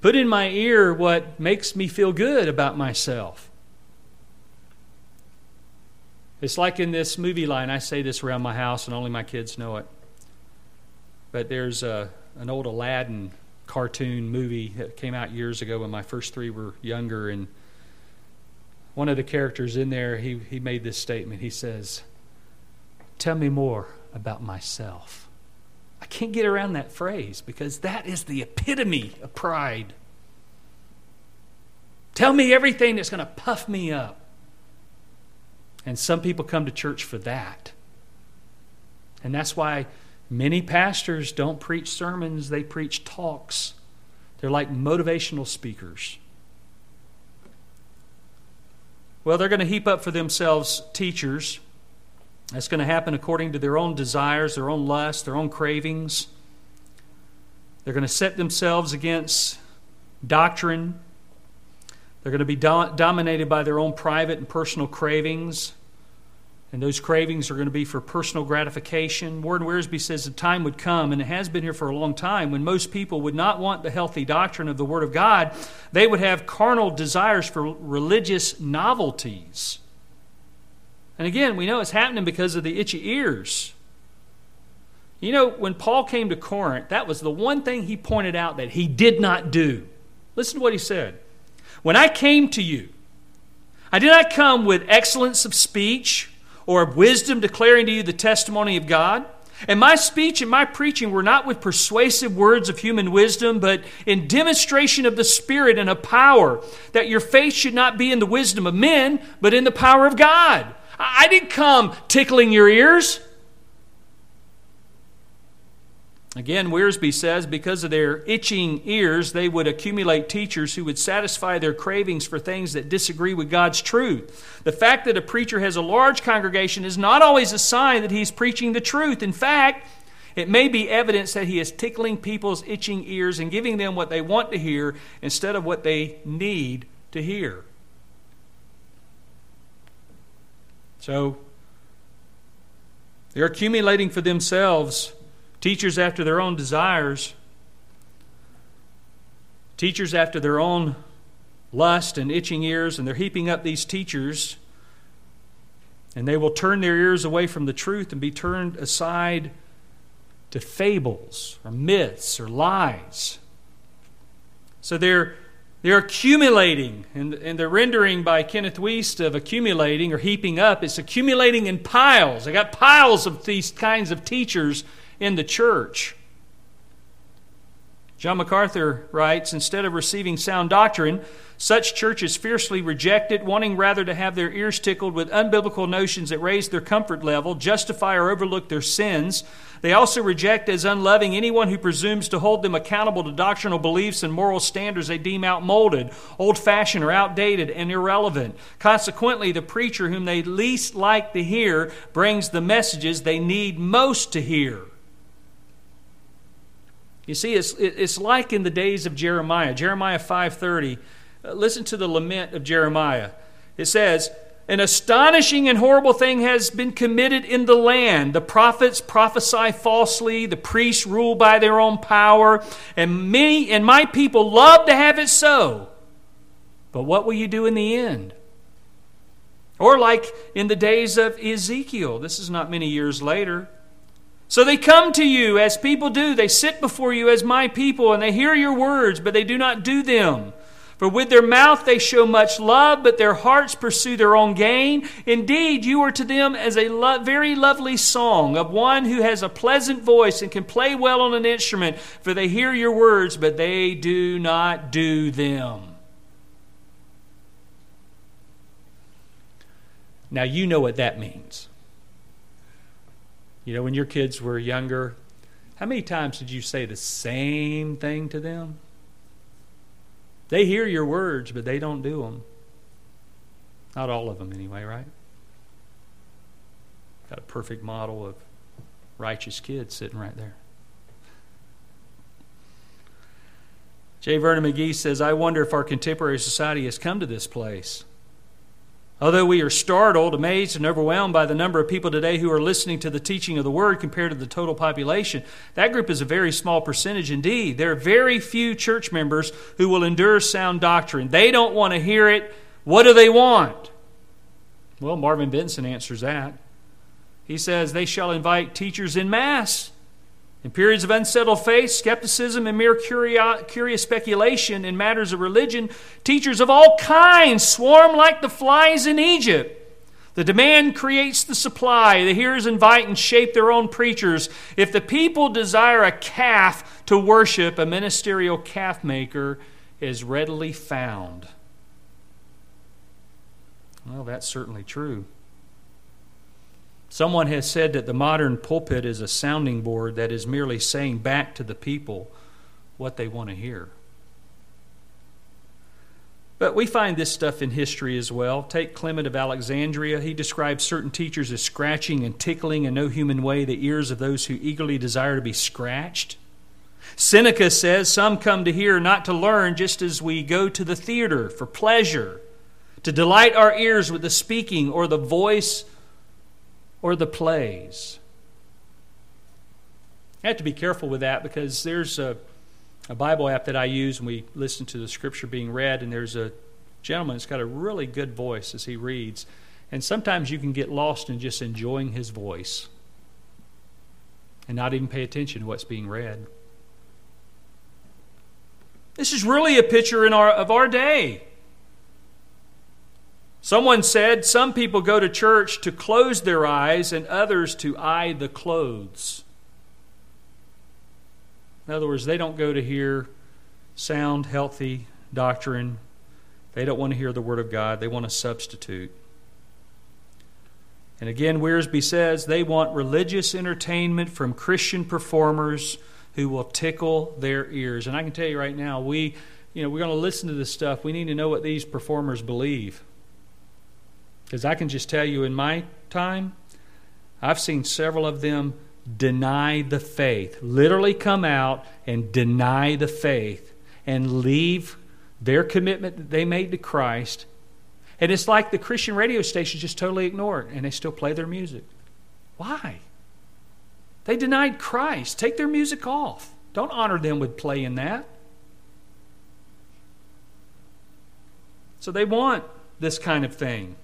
Put in my ear what makes me feel good about myself. It's like in this movie line, I say this around my house and only my kids know it. But there's a, an old Aladdin cartoon movie that came out years ago when my first three were younger, and one of the characters in there, he, he made this statement. He says, Tell me more about myself. I can't get around that phrase because that is the epitome of pride. Tell me everything that's going to puff me up. And some people come to church for that. And that's why many pastors don't preach sermons, they preach talks. They're like motivational speakers. Well, they're going to heap up for themselves teachers. That's going to happen according to their own desires, their own lusts, their own cravings. They're going to set themselves against doctrine. They're going to be do- dominated by their own private and personal cravings. And those cravings are going to be for personal gratification. Warren Wiersbe says the time would come, and it has been here for a long time, when most people would not want the healthy doctrine of the Word of God. They would have carnal desires for religious novelties. And again, we know it's happening because of the itchy ears. You know, when Paul came to Corinth, that was the one thing he pointed out that he did not do. Listen to what he said. When I came to you, I did not come with excellence of speech or of wisdom declaring to you the testimony of God. And my speech and my preaching were not with persuasive words of human wisdom, but in demonstration of the Spirit and of power, that your faith should not be in the wisdom of men, but in the power of God. I didn't come tickling your ears. Again, Wiersbe says because of their itching ears, they would accumulate teachers who would satisfy their cravings for things that disagree with God's truth. The fact that a preacher has a large congregation is not always a sign that he's preaching the truth. In fact, it may be evidence that he is tickling people's itching ears and giving them what they want to hear instead of what they need to hear. So, they're accumulating for themselves teachers after their own desires, teachers after their own lust and itching ears, and they're heaping up these teachers, and they will turn their ears away from the truth and be turned aside to fables or myths or lies. So they're they're accumulating, and, and the rendering by Kenneth Wuest of accumulating or heaping up, it's accumulating in piles. They got piles of these kinds of teachers in the church. John MacArthur writes Instead of receiving sound doctrine, such churches fiercely reject it, wanting rather to have their ears tickled with unbiblical notions that raise their comfort level, justify or overlook their sins. They also reject as unloving anyone who presumes to hold them accountable to doctrinal beliefs and moral standards they deem outmoded, old fashioned, or outdated and irrelevant. Consequently, the preacher whom they least like to hear brings the messages they need most to hear. You see, it's, it's like in the days of Jeremiah. Jeremiah 5.30, uh, listen to the lament of Jeremiah. It says, An astonishing and horrible thing has been committed in the land. The prophets prophesy falsely, the priests rule by their own power, and many and my people love to have it so. But what will you do in the end? Or like in the days of Ezekiel, this is not many years later. So they come to you as people do. They sit before you as my people, and they hear your words, but they do not do them. For with their mouth they show much love, but their hearts pursue their own gain. Indeed, you are to them as a lo- very lovely song of one who has a pleasant voice and can play well on an instrument, for they hear your words, but they do not do them. Now, you know what that means. You know, when your kids were younger, how many times did you say the same thing to them? They hear your words, but they don't do them. Not all of them, anyway, right? Got a perfect model of righteous kids sitting right there. J. Vernon McGee says, I wonder if our contemporary society has come to this place. Although we are startled, amazed, and overwhelmed by the number of people today who are listening to the teaching of the Word compared to the total population, that group is a very small percentage indeed. There are very few church members who will endure sound doctrine. They don't want to hear it. What do they want? Well, Marvin Benson answers that. He says, They shall invite teachers in mass in periods of unsettled faith, skepticism, and mere curious speculation in matters of religion, teachers of all kinds swarm like the flies in Egypt. The demand creates the supply. The hearers invite and shape their own preachers. If the people desire a calf to worship, a ministerial calf maker is readily found. Well, that's certainly true. Someone has said that the modern pulpit is a sounding board that is merely saying back to the people what they want to hear. But we find this stuff in history as well. Take Clement of Alexandria. He describes certain teachers as scratching and tickling in no human way the ears of those who eagerly desire to be scratched. Seneca says some come to hear, not to learn, just as we go to the theater for pleasure, to delight our ears with the speaking or the voice or the plays. I have to be careful with that because there's a, a Bible app that I use and we listen to the scripture being read, and there's a gentleman that's got a really good voice as he reads. And sometimes you can get lost in just enjoying his voice and not even pay attention to what's being read. This is really a picture in our, of our day. Someone said some people go to church to close their eyes and others to eye the clothes. In other words, they don't go to hear sound, healthy doctrine. They don't want to hear the Word of God, they want a substitute. And again, Wiersbe says they want religious entertainment from Christian performers who will tickle their ears. And I can tell you right now, we, you know, we're going to listen to this stuff. We need to know what these performers believe. Because I can just tell you in my time, I've seen several of them deny the faith, literally come out and deny the faith and leave their commitment that they made to Christ. And it's like the Christian radio stations just totally ignore it and they still play their music. Why? They denied Christ. Take their music off. Don't honor them with playing that. So they want this kind of thing.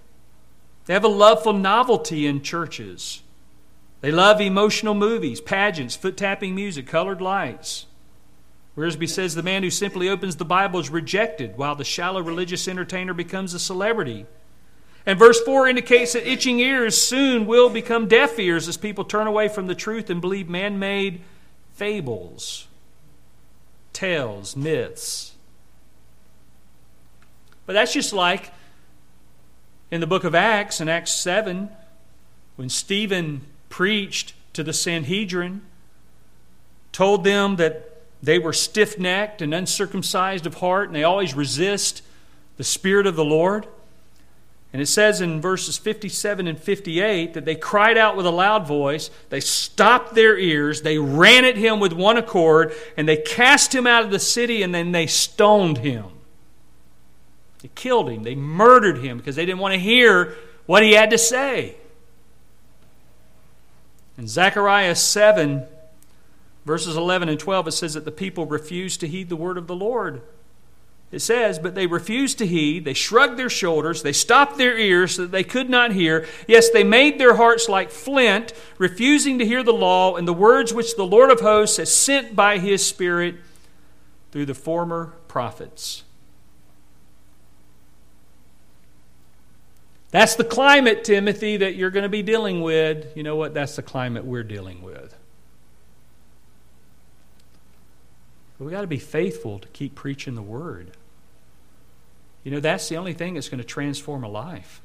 They have a love for novelty in churches. They love emotional movies, pageants, foot tapping music, colored lights. Wiersbe says the man who simply opens the Bible is rejected, while the shallow religious entertainer becomes a celebrity. And verse 4 indicates that itching ears soon will become deaf ears as people turn away from the truth and believe man made fables. tales, myths. But that's just like in the book of Acts, in Acts 7, when Stephen preached to the Sanhedrin, told them that they were stiff necked and uncircumcised of heart, and they always resist the Spirit of the Lord. And it says in verses 57 and 58 that they cried out with a loud voice, they stopped their ears, they ran at him with one accord, and they cast him out of the city, and then they stoned him. They killed him, they murdered him because they didn't want to hear what he had to say. In Zechariah 7, verses 11 and 12, it says that the people refused to heed the word of the Lord. It says, But they refused to heed. They shrugged their shoulders. They stopped their ears so that they could not hear. Yes, they made their hearts like flint, refusing to hear the law and the words which the Lord of hosts has sent by his Spirit through the former prophets. That's the climate, Timothy, that you're going to be dealing with. You know what? That's the climate we're dealing with. We've got to be faithful to keep preaching the word. You know, that's the only thing that's going to transform a life.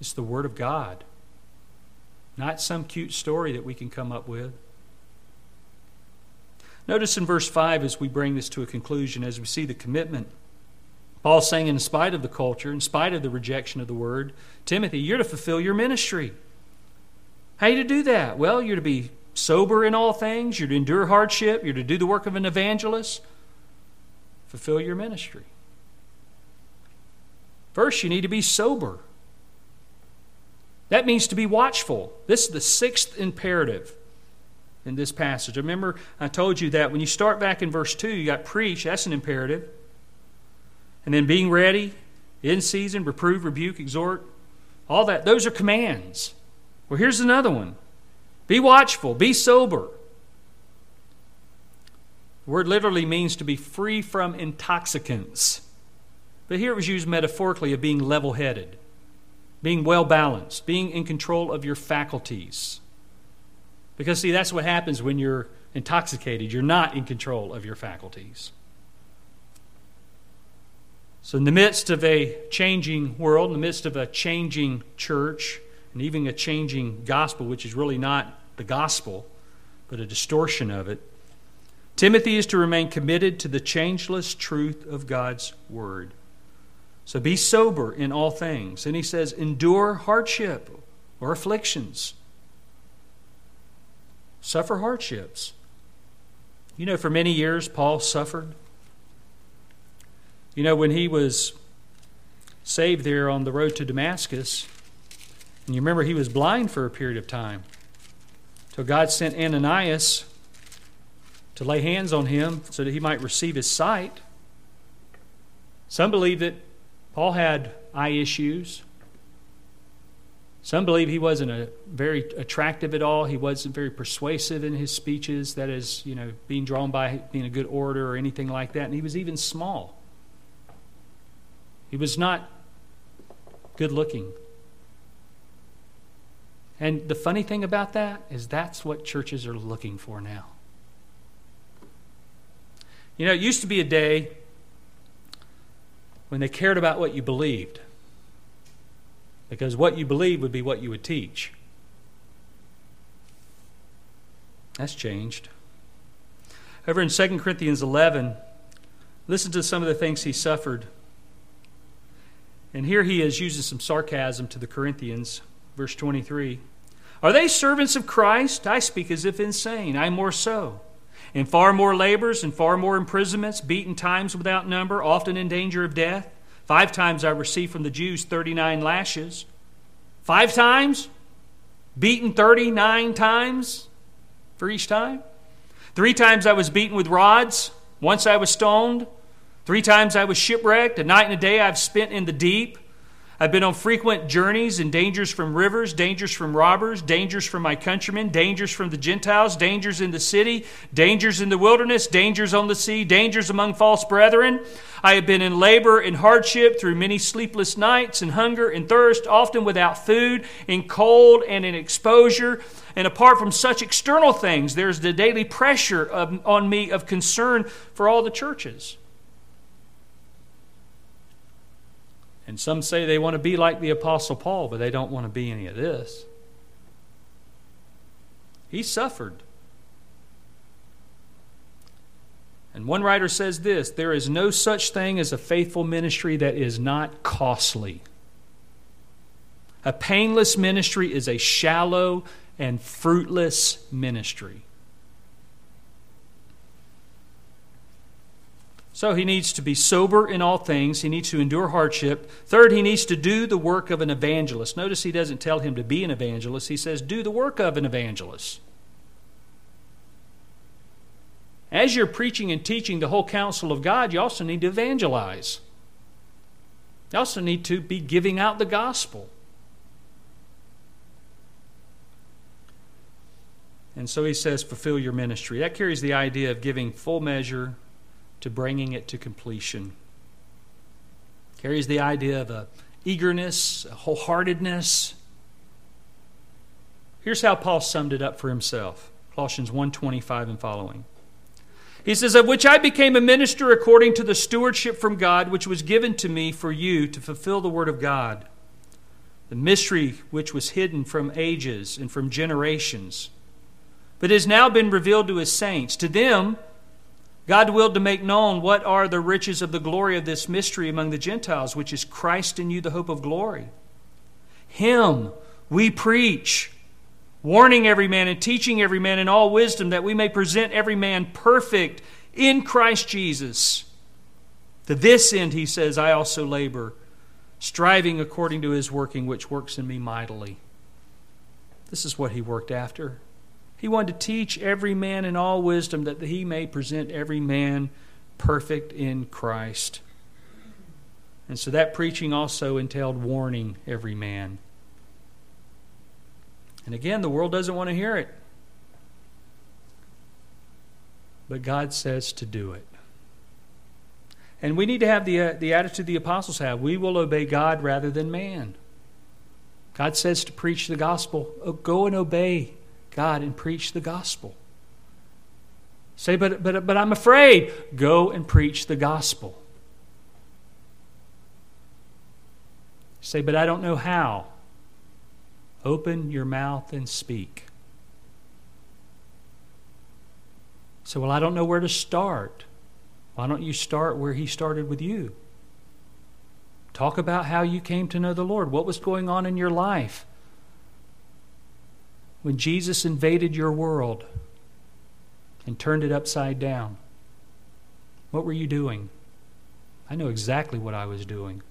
It's the Word of God, not some cute story that we can come up with. Notice in verse 5 as we bring this to a conclusion, as we see the commitment. Paul saying, in spite of the culture, in spite of the rejection of the word, Timothy, you're to fulfill your ministry. How you to do that? Well, you're to be sober in all things, you're to endure hardship, you're to do the work of an evangelist. Fulfill your ministry. First, you need to be sober. That means to be watchful. This is the sixth imperative in this passage. Remember, I told you that when you start back in verse 2, you got preach, that's an imperative. And then being ready, in season, reprove, rebuke, exhort, all that, those are commands. Well, here's another one be watchful, be sober. The word literally means to be free from intoxicants. But here it was used metaphorically of being level headed, being well balanced, being in control of your faculties. Because, see, that's what happens when you're intoxicated. You're not in control of your faculties. So, in the midst of a changing world, in the midst of a changing church, and even a changing gospel, which is really not the gospel, but a distortion of it, Timothy is to remain committed to the changeless truth of God's Word. So be sober in all things. And he says, endure hardship or afflictions. Suffer hardships. You know, for many years, Paul suffered. You know, when he was saved there on the road to Damascus, and you remember he was blind for a period of time. So God sent Ananias to lay hands on him so that he might receive his sight. Some believe that Paul had eye issues. Some believe he wasn't a, very attractive at all. He wasn't very persuasive in his speeches, that is, you know, being drawn by being a good orator or anything like that. And he was even small. He was not good looking. And the funny thing about that is that's what churches are looking for now. You know, it used to be a day when they cared about what you believed. Because what you believed would be what you would teach. That's changed. Over in 2 Corinthians 11, listen to some of the things he suffered. And here he is using some sarcasm to the Corinthians. Verse 23 Are they servants of Christ? I speak as if insane. I more so. In far more labors and far more imprisonments, beaten times without number, often in danger of death. Five times I received from the Jews 39 lashes. Five times? Beaten 39 times for each time? Three times I was beaten with rods. Once I was stoned. Three times I was shipwrecked. A night and a day I've spent in the deep. I've been on frequent journeys and dangers from rivers, dangers from robbers, dangers from my countrymen, dangers from the Gentiles, dangers in the city, dangers in the wilderness, dangers on the sea, dangers among false brethren. I have been in labor and hardship through many sleepless nights and hunger and thirst, often without food, in cold and in exposure. And apart from such external things, there's the daily pressure of, on me of concern for all the churches. And some say they want to be like the Apostle Paul, but they don't want to be any of this. He suffered. And one writer says this there is no such thing as a faithful ministry that is not costly. A painless ministry is a shallow and fruitless ministry. So he needs to be sober in all things. He needs to endure hardship. Third, he needs to do the work of an evangelist. Notice he doesn't tell him to be an evangelist, he says, do the work of an evangelist. As you're preaching and teaching the whole counsel of God, you also need to evangelize. You also need to be giving out the gospel. And so he says, fulfill your ministry. That carries the idea of giving full measure to bringing it to completion. Carries the idea of a eagerness, a wholeheartedness. Here's how Paul summed it up for himself. Colossians 1:25 and following. He says, Of which I became a minister according to the stewardship from God, which was given to me for you to fulfill the word of God, the mystery which was hidden from ages and from generations, but has now been revealed to his saints. To them, God willed to make known what are the riches of the glory of this mystery among the Gentiles, which is Christ in you, the hope of glory. Him we preach, warning every man and teaching every man in all wisdom, that we may present every man perfect in Christ Jesus. To this end, he says, I also labor, striving according to his working, which works in me mightily. This is what he worked after. He wanted to teach every man in all wisdom that he may present every man perfect in Christ. And so that preaching also entailed warning every man. And again, the world doesn't want to hear it. But God says to do it. And we need to have the, uh, the attitude the apostles have we will obey God rather than man. God says to preach the gospel. Oh, go and obey God and preach the gospel. Say, but, but, but I'm afraid. Go and preach the gospel. Say, but I don't know how. Open your mouth and speak. So, well, I don't know where to start. Why don't you start where He started with you? Talk about how you came to know the Lord. What was going on in your life? When Jesus invaded your world and turned it upside down? What were you doing? I know exactly what I was doing.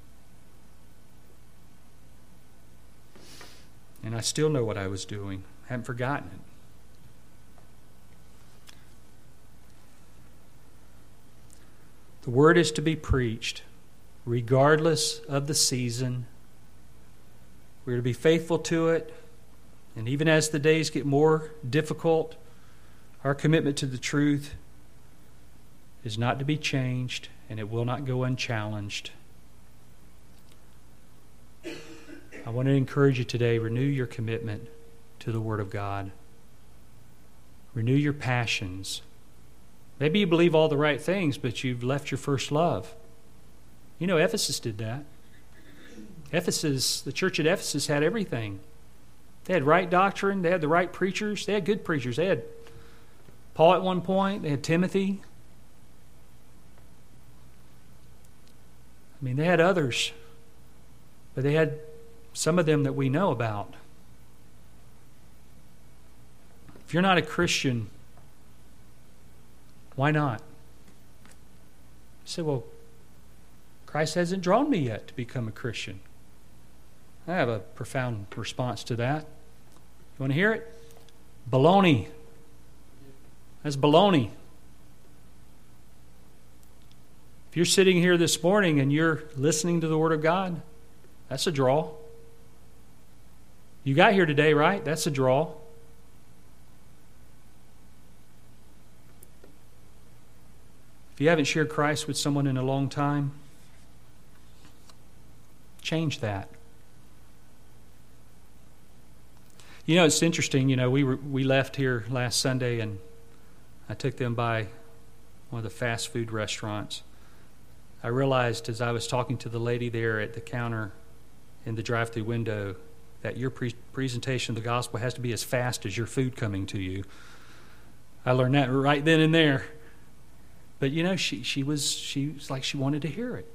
And I still know what I was doing. I haven't forgotten it. The word is to be preached regardless of the season. We're to be faithful to it and even as the days get more difficult, our commitment to the truth is not to be changed and it will not go unchallenged. I want to encourage you today renew your commitment to the Word of God, renew your passions. Maybe you believe all the right things, but you've left your first love. You know, Ephesus did that. Ephesus, the church at Ephesus had everything. They had right doctrine, they had the right preachers, they had good preachers. They had Paul at one point, they had Timothy. I mean, they had others, but they had some of them that we know about. If you're not a Christian, why not? You say, well, Christ hasn't drawn me yet to become a Christian. I have a profound response to that. You want to hear it? Baloney. That's baloney. If you're sitting here this morning and you're listening to the Word of God, That's a draw. You got here today, right? That's a draw. If you haven't shared Christ with someone in a long time, change that. You know, it's interesting. You know, we were, we left here last Sunday, and I took them by one of the fast food restaurants. I realized as I was talking to the lady there at the counter in the drive-through window that your pre- presentation of the gospel has to be as fast as your food coming to you. I learned that right then and there. But you know, she, she was she was like she wanted to hear it.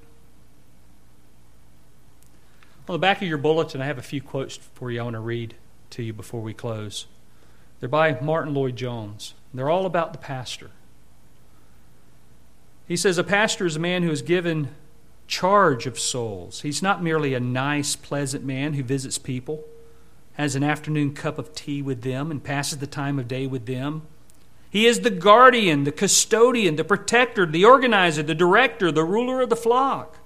On the back of your bulletin, I have a few quotes for you I want to read to you before we close. They're by Martyn Lloyd-Jones. They're all about the pastor. He says, A pastor is a man who is given charge of souls. He's not merely a nice, pleasant man who visits people, has an afternoon cup of tea with them, and passes the time of day with them. He is the guardian, the custodian, the protector, the organizer, the director, the ruler of the flock.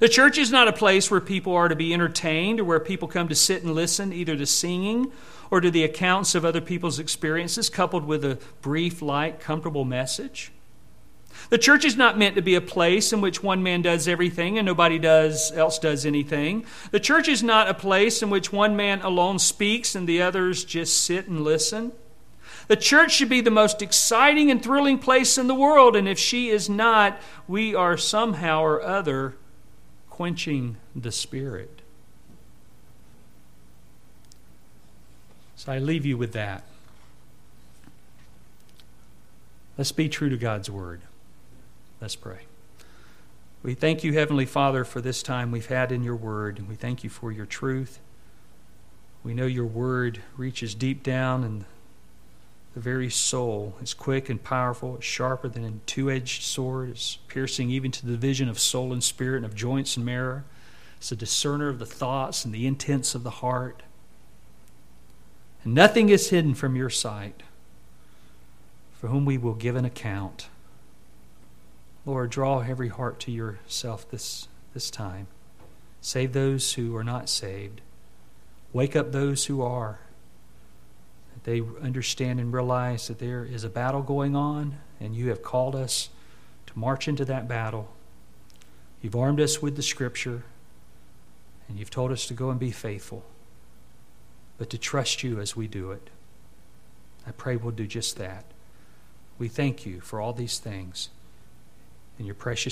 The church is not a place where people are to be entertained or where people come to sit and listen either to singing or to the accounts of other people's experiences, coupled with a brief, light, comfortable message. The church is not meant to be a place in which one man does everything and nobody does, else does anything. The church is not a place in which one man alone speaks and the others just sit and listen. The church should be the most exciting and thrilling place in the world, and if she is not, we are somehow or other quenching the Spirit. So I leave you with that. Let's be true to God's Word. Let's pray. We thank you, Heavenly Father, for this time we've had in your Word. We thank you for your truth. We know your Word reaches deep down and the very soul. It's quick and powerful. It's sharper than a two edged sword. It's piercing even to the division of soul and spirit and of joints and marrow. It's a discerner of the thoughts and the intents of the heart. And nothing is hidden from your sight, for whom we will give an account. Lord, draw every heart to yourself this, this time. Save those who are not saved. Wake up those who are they understand and realize that there is a battle going on, and you have called us to march into that battle. You've armed us with the Scripture, and you've told us to go and be faithful, but to trust you as we do it. I pray we'll do just that. We thank you for all these things in your precious